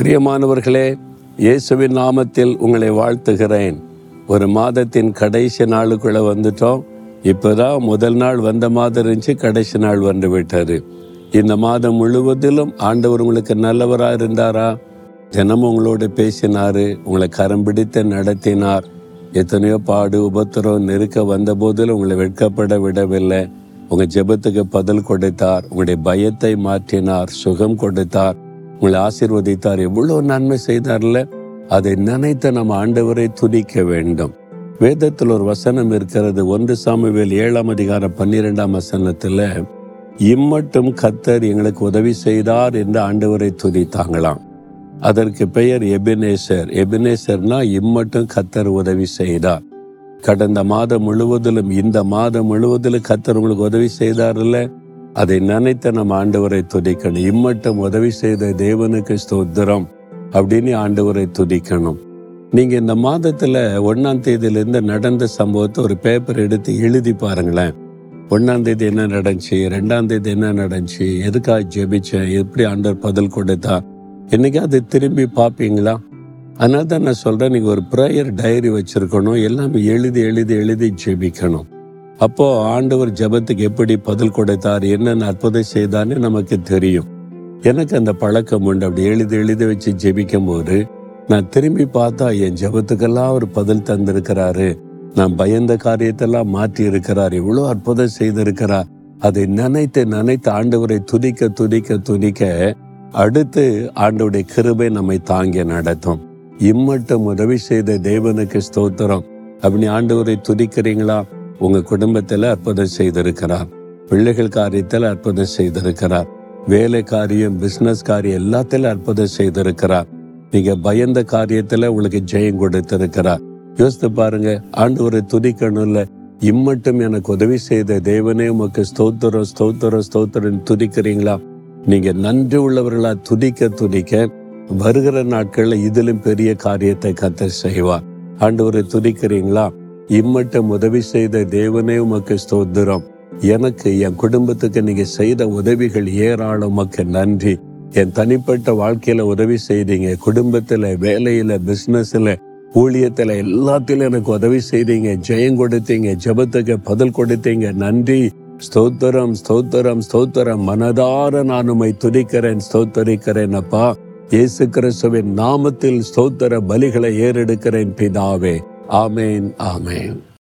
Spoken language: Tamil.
பிரியமானவர்களே இயேசுவின் நாமத்தில் உங்களை வாழ்த்துகிறேன். ஒரு மாதத்தின் கடைசி நாளுக்குள்ளே வந்துட்டோம். இப்போதான் முதல் நாள் வந்த மாதிரி இருந்துச்சு கடைசி நாள் வந்து விட்டார் இந்த மாதம் முழுவதிலும் ஆண்டவர் உங்களுக்கு நல்லவராக இருந்தாரா? தினமும் உங்களோட பேசினார் உங்களை கரம் பிடித்து நடத்தினார். எத்தனையோ பாடு உபத்திரம் நெருக்க வந்த போதிலும் உங்களை வெட்கப்பட விடவில்லை. உங்கள் ஜெபத்துக்கு பதில் கொடுத்தார் உங்களுடைய பயத்தை மாற்றினார் சுகம் கொடுத்தார். உங்களை ஆசீர்வதித்தார். எவ்வளவு நன்மை செய்தார்ல? அதை நினைத்து நம்ம ஆண்டவரை துதிக்க வேண்டும். வேதத்தில் ஒரு வசனம் இருக்கிறது. ஒன்று சாமுவேல் ஏழாம் அதிகாரம் பன்னிரெண்டாம் வசனத்துல இம்மட்டும் கத்தர் எங்களுக்கு உதவி செய்தார் என்று ஆண்டவரை துதித்தாங்களாம். அதற்கு பெயர் எபினேசர். எபினேசர்னா இம்மட்டும் கத்தர் உதவி செய்தார். கடந்த மாதம் முழுவதிலும் இந்த மாதம் முழுவதிலும் கத்தர் உங்களுக்கு உதவி செய்தார்ல? அதை நினைத்த நம்ம ஆண்டவரை துதிக்கணும். இம்மட்டம் உதவி செய்த தேவனுக்கு ஸ்தோத்திரம் அப்படின்னு ஆண்டவரை துதிக்கணும். நீங்க இந்த மாதத்துல ஒன்னாம் தேதியிலிருந்து நடந்த சம்பவத்தை ஒரு பேப்பர் எடுத்து எழுதி பாருங்களேன். ஒன்னாம் தேதி என்ன நடந்துச்சு? ரெண்டாம் தேதி என்ன நடந்துச்சு? எதுக்காக ஜெபிச்சேன் எப்படி ஆண்டவர் பதில் கொடுத்தா? என்னைக்கு அது திரும்பி பார்ப்பீங்களா? அதனால தான் நான் சொல்றேன் நீங்க ஒரு ப்ரேயர் டைரி வச்சிருக்கணும். எல்லாமே எழுதி எழுதி எழுதி ஜெபிக்கணும். அப்போ ஆண்டவர் ஜெபத்துக்கு எப்படி பதில் கொடுத்தார் என்னென்ன அற்புதம் செய்தார்னு நமக்கு தெரியும். எனக்கு அந்த பழக்கம் உண்டு. அப்படி எழுதி எழுதி வச்சு ஜெபிக்கும் போது நான் திரும்பி பார்த்தா என் ஜெபத்துக்கெல்லாம் அவர் பதில் தந்திருக்கிறாரு. நான் பயந்த காரியத்தெல்லாம் மாற்றி இருக்கிறார் இவ்வளோ அற்புதம் செய்திருக்கிறார். அதை நினைத்து நினைத்து ஆண்டவரை துதிக்க துதிக்க துதிக்க அடுத்து ஆண்டவருடைய கிருபை நம்மை தாங்கி நடத்தும். இம்மட்டும் உதவி செய்த தேவனுக்கு ஸ்தோத்திரம். அப்படி ஆண்டவரை துதிக்கிறீங்களா? உங்க குடும்பத்தில் அற்புதம் செய்திருக்கிறார். பிள்ளைகள் காரியத்தில் அற்புதம் செய்திருக்கிறார். வேலை காரியம் பிசினஸ் காரியம் எல்லாத்திலும் அற்புதம் செய்திருக்கிறார். நீங்க பயந்த காரியத்துல உங்களுக்கு ஜெயம் கொடுத்திருக்கிறார். யோசித்து பாருங்க ஆண்டவரை துதிக்கணும்ல இம்மட்டும் எனக்கு உதவி செய்த தேவனே உமக்கு ஸ்தோத்திரம் ஸ்தோத்திரம் ஸ்தோத்திரம் துதிக்கிறீங்களா? நீங்க நன்றி உள்ளவர்களா துதிக்க துதிக்க வருகிற நாட்கள்ல இதிலும் பெரிய காரியத்தை கத்த செய்வார். ஆண்டவரை துதிக்கிறீங்களா? இம்மட்டம் உதவி செய்த தேவனே உமக்கு ஸ்தோத்திரம். எனக்கு என் குடும்பத்துக்கு நீங்க செய்த உதவிகள் ஏராளம் உமக்கு நன்றி. என் தனிப்பட்ட வாழ்க்கையில உதவி செய்தீங்க. குடும்பத்துல வேலையில பிசினஸ்ல ஊழியத்துல எல்லாத்திலும் எனக்கு உதவி செய்தீங்க. ஜெயம் கொடுத்தீங்க ஜெபத்துக்கு பதில் கொடுத்தீங்க. நன்றி. ஸ்தோத்திரம் ஸ்தோத்திரம் ஸ்தோத்திரம். மனதார நான் உமை துதிக்கிறேன் ஸ்தோத்தரிக்கிறேன் அப்பா. இயேசு கிறிஸ்துவின் நாமத்தில் ஸ்தோத்திர பலிகளை ஏறெடுக்கிறேன் பிதாவே. Amen. Amen.